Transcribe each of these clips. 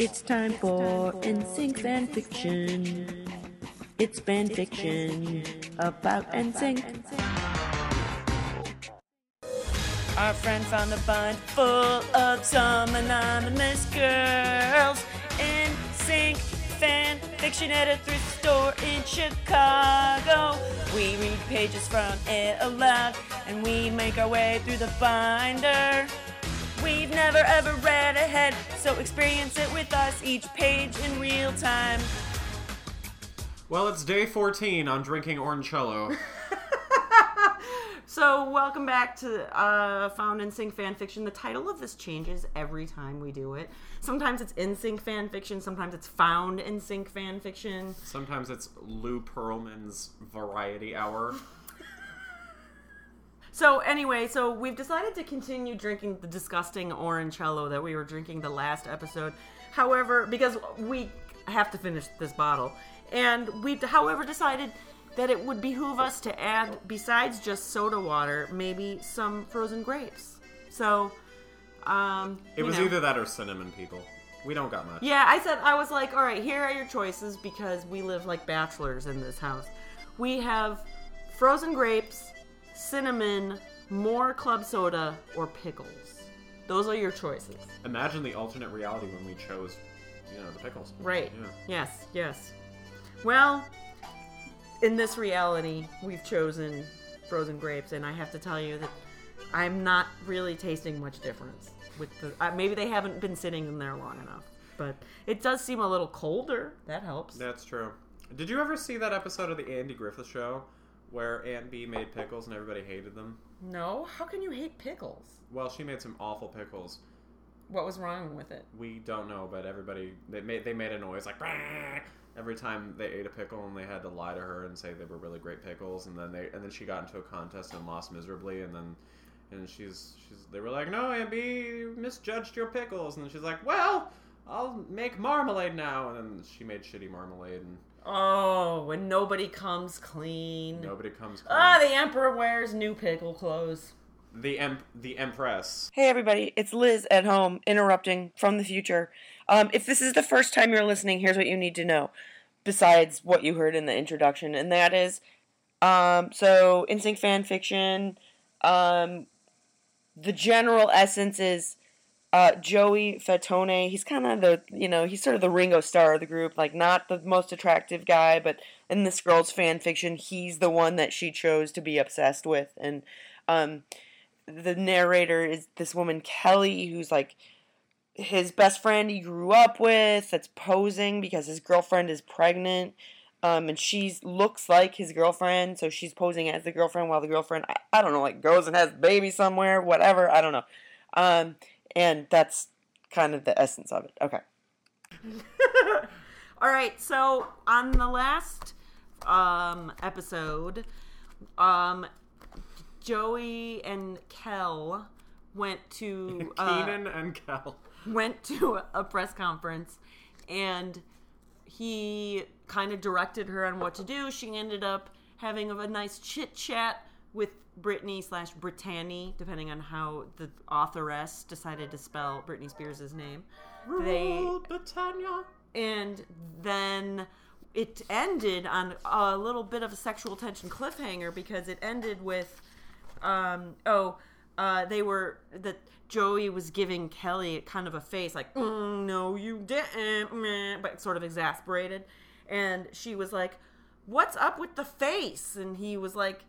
It's time for NSYNC fan fiction. It's fan fiction about NSYNC. Our friend found a bind full of some anonymous girls. NSYNC fan fiction at a thrift store in Chicago. We read pages from it aloud and we make our way through the binder. We've never ever read ahead, so experience it with us each page in real time. Well, it's day 14 on drinking Orangello. So, welcome back to uh, Found NSYNC fan fiction. The title of this changes every time we do it. Sometimes it's NSYNC fan fiction, sometimes it's found NSYNC fan fiction. Sometimes it's Lou Pearlman's Variety Hour. So, anyway, so we've decided to continue drinking the disgusting orangello that we were drinking the last episode. However, because we have to finish this bottle, and we've however, decided that it would behoove us to add, besides just soda water, maybe some frozen grapes. So, um, It was know. either that or cinnamon, people. We don't got much. Yeah, I said I was like, all right, here are your choices because we live like bachelors in this house. We have frozen grapes, cinnamon, more club soda, or pickles. Those are your choices. Imagine the alternate reality when we chose, you know, the pickles. Right. Yeah. Yes, yes. Well, in this reality, we've chosen frozen grapes, and I have to tell you that I'm not really tasting much difference with the. Uh, maybe they haven't been sitting in there long enough, but it does seem a little colder. That helps. That's true. Did you ever see that episode of the Andy Griffith Show where Aunt Bee made pickles and everybody hated them? No, how can you hate pickles? Well, she made some awful pickles. What was wrong with it? We don't know, but everybody they made they made a noise like "Brrr!" every time they ate a pickle, and they had to lie to her and say they were really great pickles, and then they and then she got into a contest and lost miserably, and then and she's she's they were like, no, Aunt Bee, you misjudged your pickles, and then she's like, well, I'll make marmalade now, and then she made shitty marmalade, and Oh, when nobody comes clean. nobody comes. Clean. Ah, close. the emperor wears new pickle clothes. the emp the empress. Hey everybody, it's Liz at home interrupting from the future. Um, if this is the first time you're listening, here's what you need to know. Besides what you heard in the introduction, and that is, um, so NSYNC fan fiction. Um, the general essence is uh, Joey Fatone. He's kind of the you know he's sort of the Ringo Starr of the group, like not the most attractive guy, but in this girl's fan fiction, he's the one that she chose to be obsessed with, and um, the narrator is this woman Kelly, who's like his best friend he grew up with, that's posing because his girlfriend is pregnant. Um, and she looks like his girlfriend, so she's posing as the girlfriend while the girlfriend, I, I don't know, like goes and has baby somewhere, whatever, I don't know. Um, and that's kind of the essence of it. Okay. All right, so on the last um, episode, um, Joey and Kel went to uh, Keenan and Kel. went to a press conference, and he kind of directed her on what to do. She ended up having a nice chit chat with Brittany slash Brittany, depending on how the authoress decided to spell Britney Spears' name. They Rule Britannia. and then it ended on a little bit of a sexual tension cliffhanger because it ended with um oh uh they were that Joey was giving Kelly kind of a face like mm, no you didn't meh," but sort of exasperated and she was like what's up with the face and he was like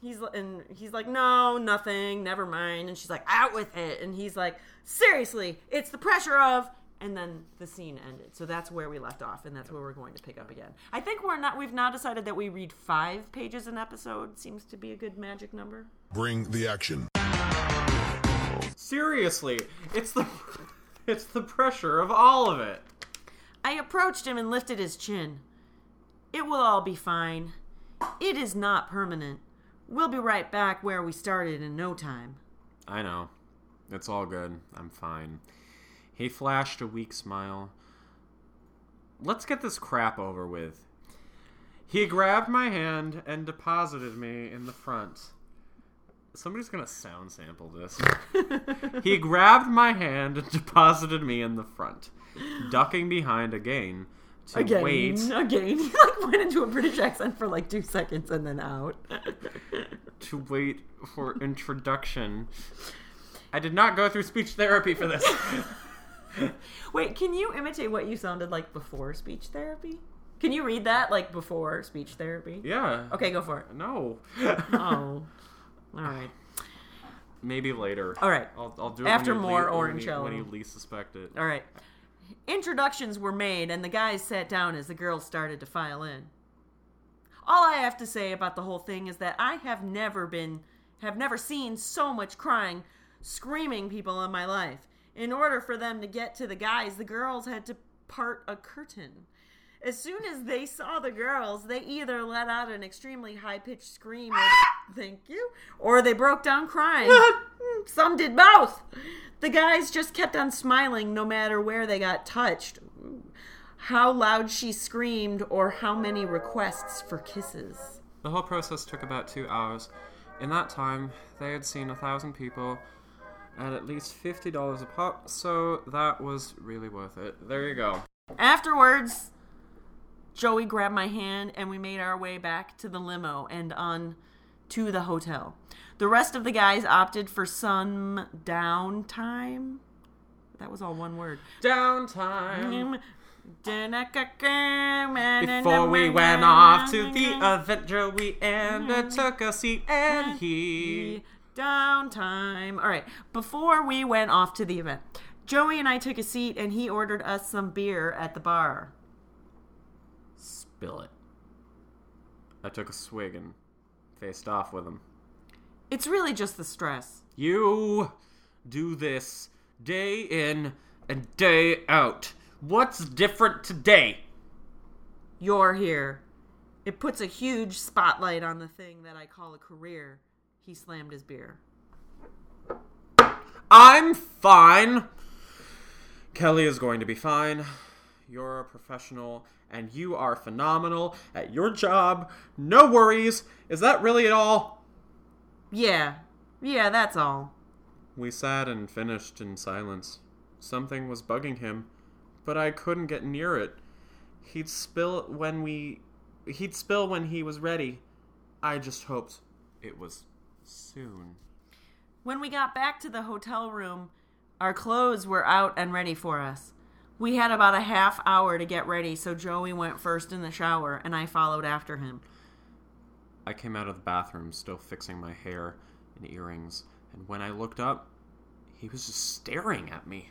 he's and he's like no nothing never mind. And she's like out with it. And he's like seriously it's the pressure of and then the scene ended. So that's where we left off and that's where we're going to pick up again. I think we're not we've now decided that we read five pages an episode seems to be a good magic number. Bring the action. Seriously, it's the it's the pressure of all of it. i approached him and lifted his chin. It will all be fine. It is not permanent we'll be right back where we started in no time I know. It's all good. I'm fine. He flashed a weak smile. Let's get this crap over with. He grabbed my hand and deposited me in the front. Somebody's gonna sound sample this. he grabbed my hand and deposited me in the front, ducking behind again to Again, wait again. He like went into a British accent for like two seconds and then out. to wait for introduction. I did not go through speech therapy for this. Wait, can you imitate what you sounded like before speech therapy? Can you read that like before speech therapy? yeah. Okay, go for it. No. Oh, all right. Maybe later. All right. I'll, I'll do it After you more orange when you, when you least suspect it. All right. Introductions were made, and the guys sat down as the girls started to file in. All I have to say about the whole thing is that I have never been, have never seen so much crying, screaming people in my life. In order for them to get to the guys, the girls had to part a curtain. As soon as they saw the girls, they either let out an extremely high pitched scream, or, thank you, or they broke down crying. Some did both. The guys just kept on smiling no matter where they got touched. How loud she screamed, or how many requests for kisses. The whole process took about two hours. In that time, they had seen a thousand people at at least $50 a pop, so that was really worth it. There you go. Afterwards, Joey grabbed my hand and we made our way back to the limo and on to the hotel. The rest of the guys opted for some downtime. That was all one word. Downtime. Before we went off to the event, we and took a seat, and he. downtime. All right. Before we went off to the event, Joey and I took a seat and he ordered us some beer at the bar. Spill it. I took a swig and faced off with him. It's really just the stress. You do this day in and day out. What's different today? You're here. It puts a huge spotlight on the thing that I call a career. He slammed his beer. I'm fine. Kelly is going to be fine. You're a professional and you are phenomenal at your job. No worries. Is that really it all? Yeah. Yeah, that's all. We sat and finished in silence. Something was bugging him, but I couldn't get near it. He'd spill when we he'd spill when he was ready. I just hoped it was soon. When we got back to the hotel room, our clothes were out and ready for us. We had about a half hour to get ready, so Joey went first in the shower and I followed after him. I came out of the bathroom still fixing my hair and earrings, and when I looked up, he was just staring at me.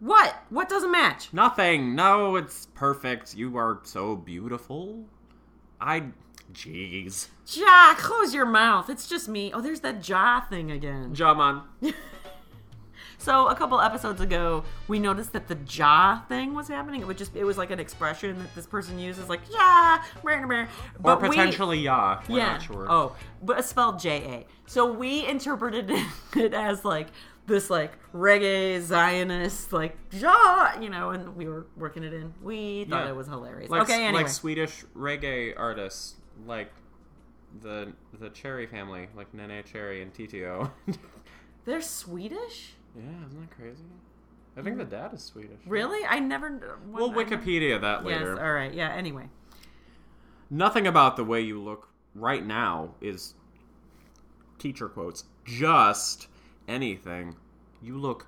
What? What doesn't match? Nothing. No, it's perfect. You are so beautiful. I jeez. Ja, close your mouth. It's just me. Oh, there's that jaw thing again. Jaman. So a couple episodes ago, we noticed that the jaw thing was happening. It would just it was like an expression that this person uses, like yeah, brr. Or But we- potentially yeah. We're yeah. not sure. Oh, but it's spelled J A. So we interpreted it as like this like reggae Zionist like jaw, you know, and we were working it in. We thought Yeah. it was hilarious. Like, okay, anyway. like Swedish reggae artists, like the the Cherry family, like Neneh Cherry and Titiyo. They're Swedish? Yeah, isn't that crazy? I think the dad is Swedish. Really? I never. We'll I never- Wikipedia that Yes. later. All right. Yeah. Anyway. Nothing about the way you look right now is teacher quotes. Just anything. You look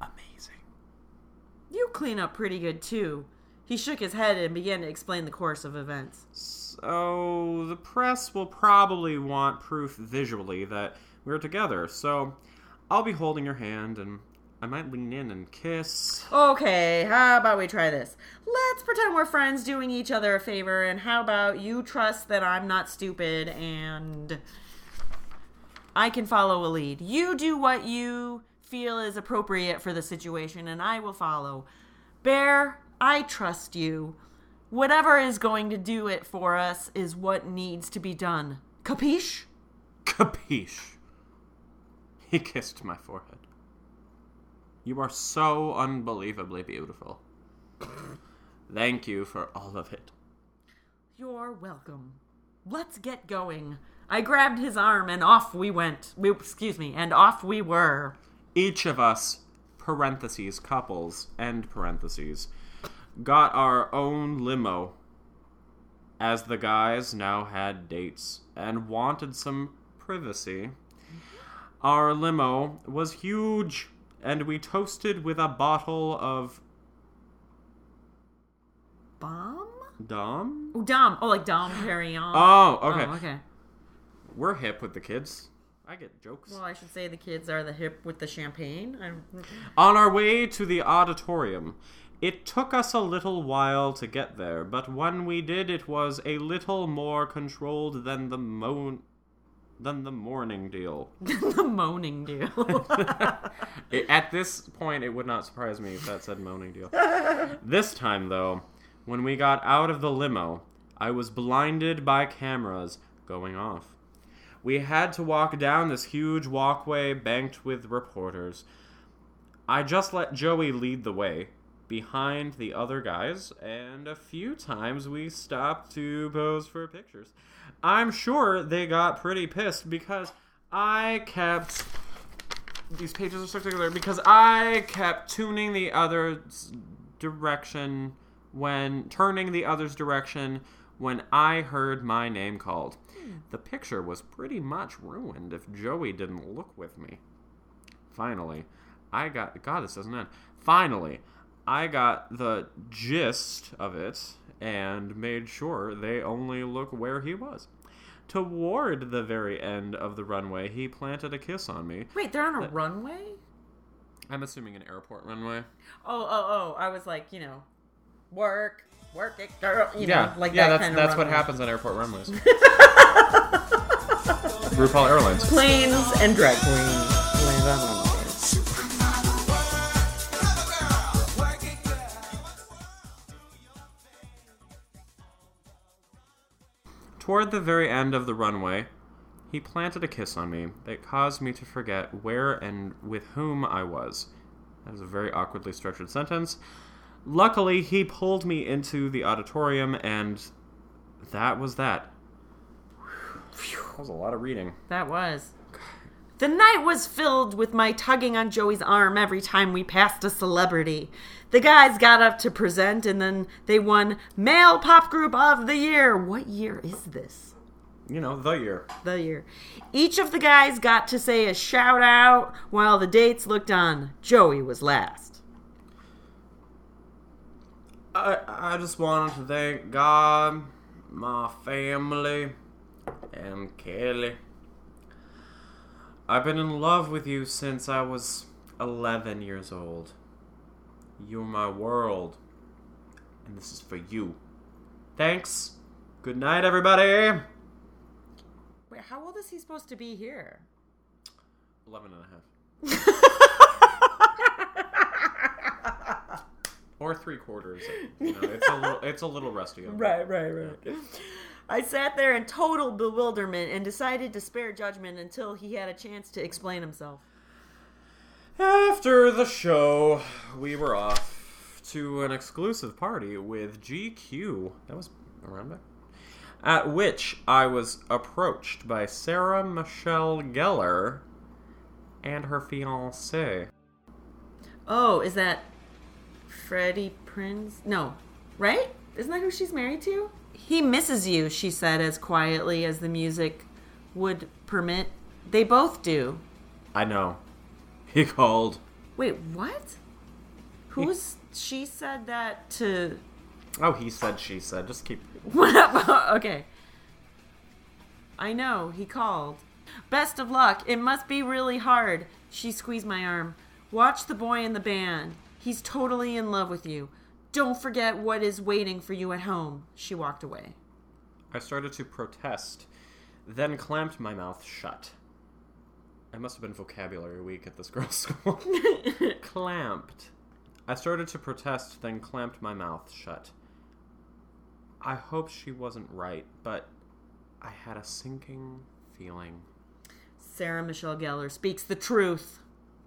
amazing. You clean up pretty good too. He shook his head and began to explain the course of events. So the press will probably want proof visually that we're together. So I'll be holding your hand and I might lean in and kiss. Okay, how about we try this? Let's pretend we're friends doing each other a favor, and how about you trust that I'm not stupid and I can follow a lead? You do what you feel is appropriate for the situation, and I will follow. Bear, I trust you. Whatever is going to do it for us is what needs to be done. Capiche? Capiche. He kissed my forehead. You are so unbelievably beautiful. Thank you for all of it. You're welcome. let's get going. I grabbed his arm and off we went. We, excuse me, and off we were. Each of us, parentheses, couples, end parentheses, got our own limo, as the guys now had dates and wanted some privacy. Our limo was huge, and we toasted with a bottle of Bomb? Dom? Oh, Dom. Oh, like Dom Perignon. Oh, okay. Oh, okay. We're hip with the kids. I get jokes. Well, I should say the kids are the hip with the champagne. I'm... On our way to the auditorium, it took us a little while to get there, but when we did, it was a little more controlled than the moan than the morning deal. the moaning deal. It- at this point, it would not surprise me if that said moaning deal. this time, though, when we got out of the limo, I was blinded by cameras going off. We had to walk down this huge walkway banked with reporters. I just let Joey lead the way behind the other guys, and a few times we stopped to pose for pictures. I'm sure they got pretty pissed because I kept these pages are stuck together because I kept tuning the other's direction when turning the other's direction when I heard my name called. Hmm. The picture was pretty much ruined if Joey didn't look with me. Finally, I got God, this doesn't end. Finally, I got the gist of it and made sure they only look where he was. Toward the very end of the runway, he planted a kiss on me. Wait, they're on a runway? I'm assuming an airport runway. Oh, oh, oh. I was like, you know, work, work it, girl. You yeah, know, like yeah, that that's kind of that's what happens on airport runways. RuPaul Airlines. Planes and drag queens Toward the very end of the runway, he planted a kiss on me that caused me to forget where and with whom I was. That is a very awkwardly structured sentence. Luckily, he pulled me into the auditorium, and that was that. That was a lot of reading. That was. The night was filled with my tugging on Joey's arm every time we passed a celebrity. The guys got up to present and then they won Male Pop Group of the Year. What year is this? You know, the year. The year. Each of the guys got to say a shout out while the dates looked on. Joey was last. I, I just wanted to thank God, my family, and Kelly. I've been in love with you since I was 11 years old. You're my world, and this is for you. Thanks. Good night, everybody. Wait, how old is he supposed to be here? 11 and a half. Or three quarters. You know, it's a little, it's a little rusty. Right, right, right. I sat there in total bewilderment and decided to spare judgment until he had a chance to explain himself. After the show, we were off to an exclusive party with GQ. That was around back. At which I was approached by Sarah Michelle Gellar and her fiance. Oh, is that Freddie Prinze? No, right? Isn't that who she's married to? He misses you, she said as quietly as the music would permit. They both do. I know. He called. Wait, what? Who's she said that to? Oh, he said, she said. Just keep. okay. I know, he called. Best of luck. It must be really hard. She squeezed my arm. Watch the boy in the band. He's totally in love with you. Don't forget what is waiting for you at home. She walked away. I started to protest, then clamped my mouth shut. I must have been vocabulary week at this girl's school. clamped. I started to protest, then clamped my mouth shut. I hoped she wasn't right, but I had a sinking feeling. Sarah Michelle Gellar speaks the truth.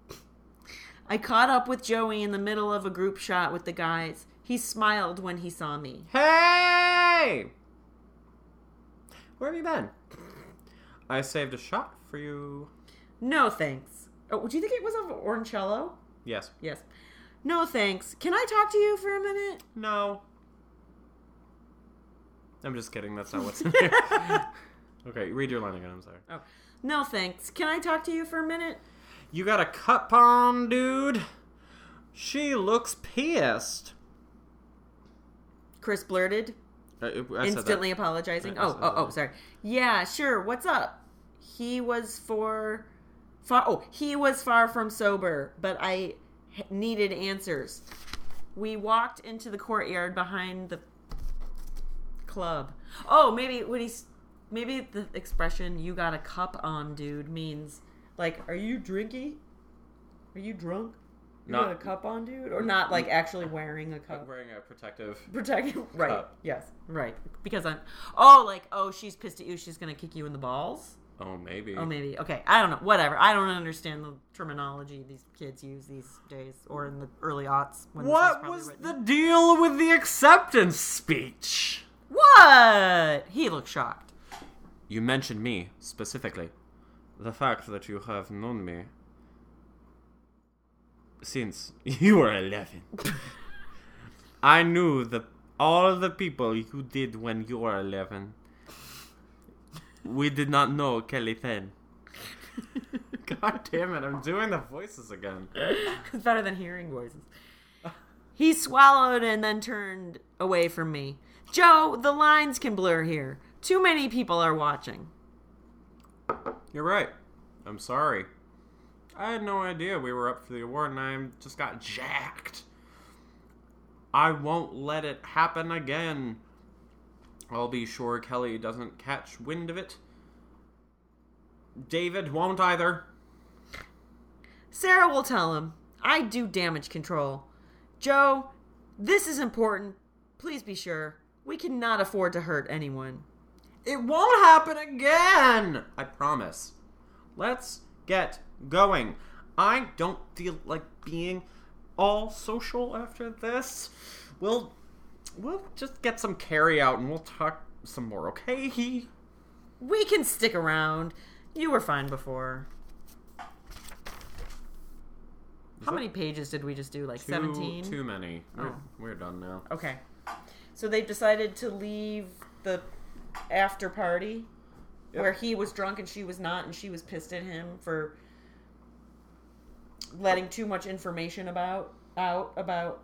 I caught up with Joey in the middle of a group shot with the guys. He smiled when he saw me. Hey! Where have you been? I saved a shot for you. No thanks. Oh, do you think it was of Orncello? Yes. Yes. No thanks. Can I talk to you for a minute? No. I'm just kidding. That's not what's in here. okay, read your line again. I'm sorry. Oh. No thanks. Can I talk to you for a minute? You got a cup on, dude? She looks pissed. Chris blurted, I that. instantly apologizing. I- oh, I Oh, oh, oh, sorry. Yeah, sure. What's up? He was for far Oh, he was far from sober, but I needed answers. We walked into the courtyard behind the club. Oh, maybe when he's maybe the expression "you got a cup on, dude" means like, are you drinky? Are you drunk? You Not- a cup on, dude, or not like mm. actually wearing a cup? wearing a protective. Protecting, right? Cup. Yes, right. Because I'm. Oh, like oh, she's pissed at you. She's gonna kick you in the balls. Oh, maybe. Oh, maybe. Okay, I don't know. Whatever. I don't understand the terminology these kids use these days, or in the early aughts. When What probably was the deal with the acceptance speech? What? He looked shocked. You mentioned me specifically. The fact that you have known me since you were 11. I knew the all the people you did when you were 11. We did not know Kelly Penn. God damn it, I'm doing the voices again. it's better than hearing voices. He swallowed and then turned away from me. Joe, the lines can blur here. Too many people are watching. You're right. I'm sorry. I had no idea we were up for the award and I just got jacked. I won't let it happen again. I'll be sure Kelly doesn't catch wind of it. David won't either. Sarah will tell him. I do damage control. Joe, this is important. Please be sure. We cannot afford to hurt anyone. It won't happen again! I promise. Let's get going. I don't feel like being all social after this. We'll we'll just get some carry out and we'll talk some more, okay? We can stick around. You were fine before. How many pages did we just do? Like Too, 17? Too many. Oh. We're, Oh. we're done now. Okay. So they've decided to leave the after party Yep. where he was drunk and she was not, and she was pissed at him for letting too much information about out about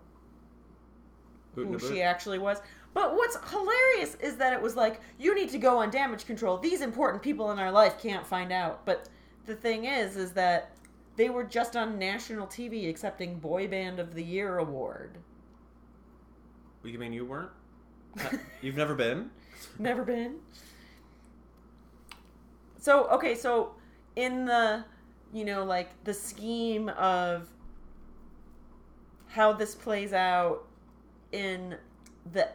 who she actually was. But what's hilarious is that it was like, you need to go on damage control. These important people in our life can't find out. But the thing is, is that they were just on national TV accepting Boy Band of the Year award. You mean you weren't? You've never been? Never been. So, okay, so in the, you know, like the scheme of how this plays out in the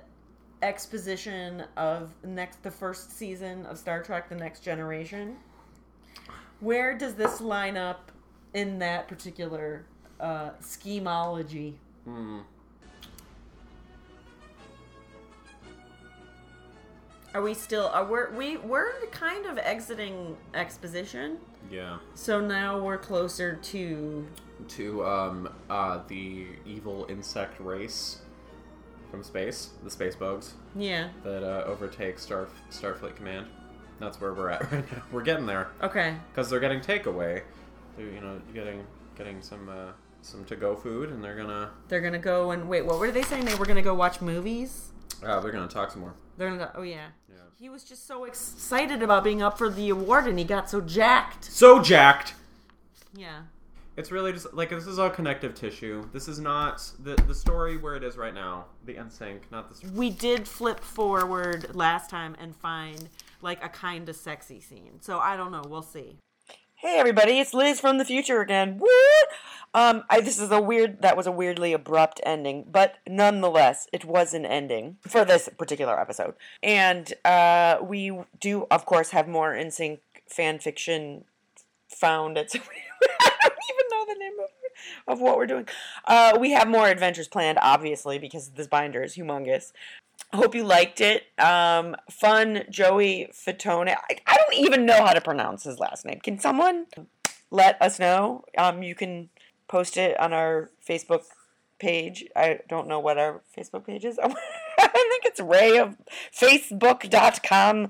exposition of next the first season of Star Trek the Next Generation, where does this line up in that particular uh schemology? Hmm. Are we still are we we we're kind of exiting exposition? Yeah. So now we're closer to To um uh the evil insect race from space, the space bugs yeah. that uh, overtake Star Starfleet Command. That's where we're at right now. We're getting there Okay. because they're getting takeaway. They're you know getting getting some uh, some to go food, and they're gonna They're gonna go and wait. What were they saying? They were gonna go watch movies. Uh, they're gonna talk some more. They're gonna. Oh yeah. Yeah. He was just so excited about being up for the award, and he got so jacked. So jacked. Yeah. It's really just like this is all connective tissue. This is not the the story where it is right now. The NSYNC, not the. We did flip forward last time and find like a kind of sexy scene. So I don't know. We'll see. Hey everybody, it's Liz from the future again. Woo! Um, I, this is a weird. That was a weirdly abrupt ending, but nonetheless, it was an ending for this particular episode. And uh, we do, of course, have more NSYNC fan fiction found at. I don't even know the name of, of what we're doing. Uh, we have more adventures planned, obviously, because this binder is humongous. Hope you liked it. Um, fun Joey Fatone. I, I don't even know how to pronounce his last name. Can someone let us know? Um, you can post it on our Facebook page. I don't know what our Facebook page is. I think it's Ray of Facebook.com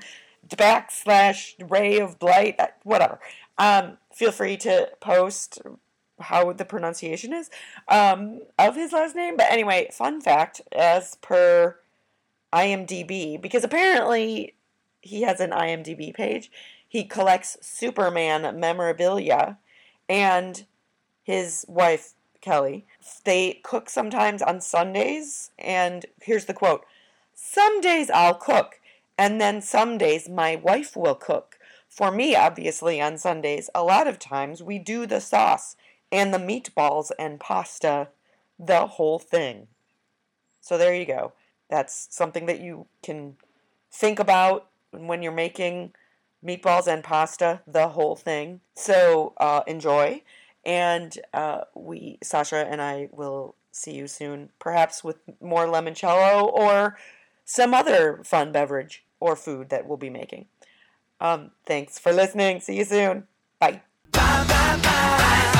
backslash Ray of Blight. uh, Whatever. Um, feel free to post how the pronunciation is um, of his last name. But anyway, fun fact as per IMDb, because apparently he has an IMDb page, he collects Superman memorabilia, and his wife, Kelly, they cook sometimes on Sundays. And here's the quote Some days I'll cook, and then some days my wife will cook. For me, obviously, on Sundays, a lot of times we do the sauce and the meatballs and pasta, the whole thing. So there you go. That's something that you can think about when you're making meatballs and pasta, the whole thing. So uh, enjoy. And uh, we, Sasha and I, will see you soon, perhaps with more limoncello or some other fun beverage or food that we'll be making. Um, thanks for listening. See you soon. Bye. Bye, bye, bye.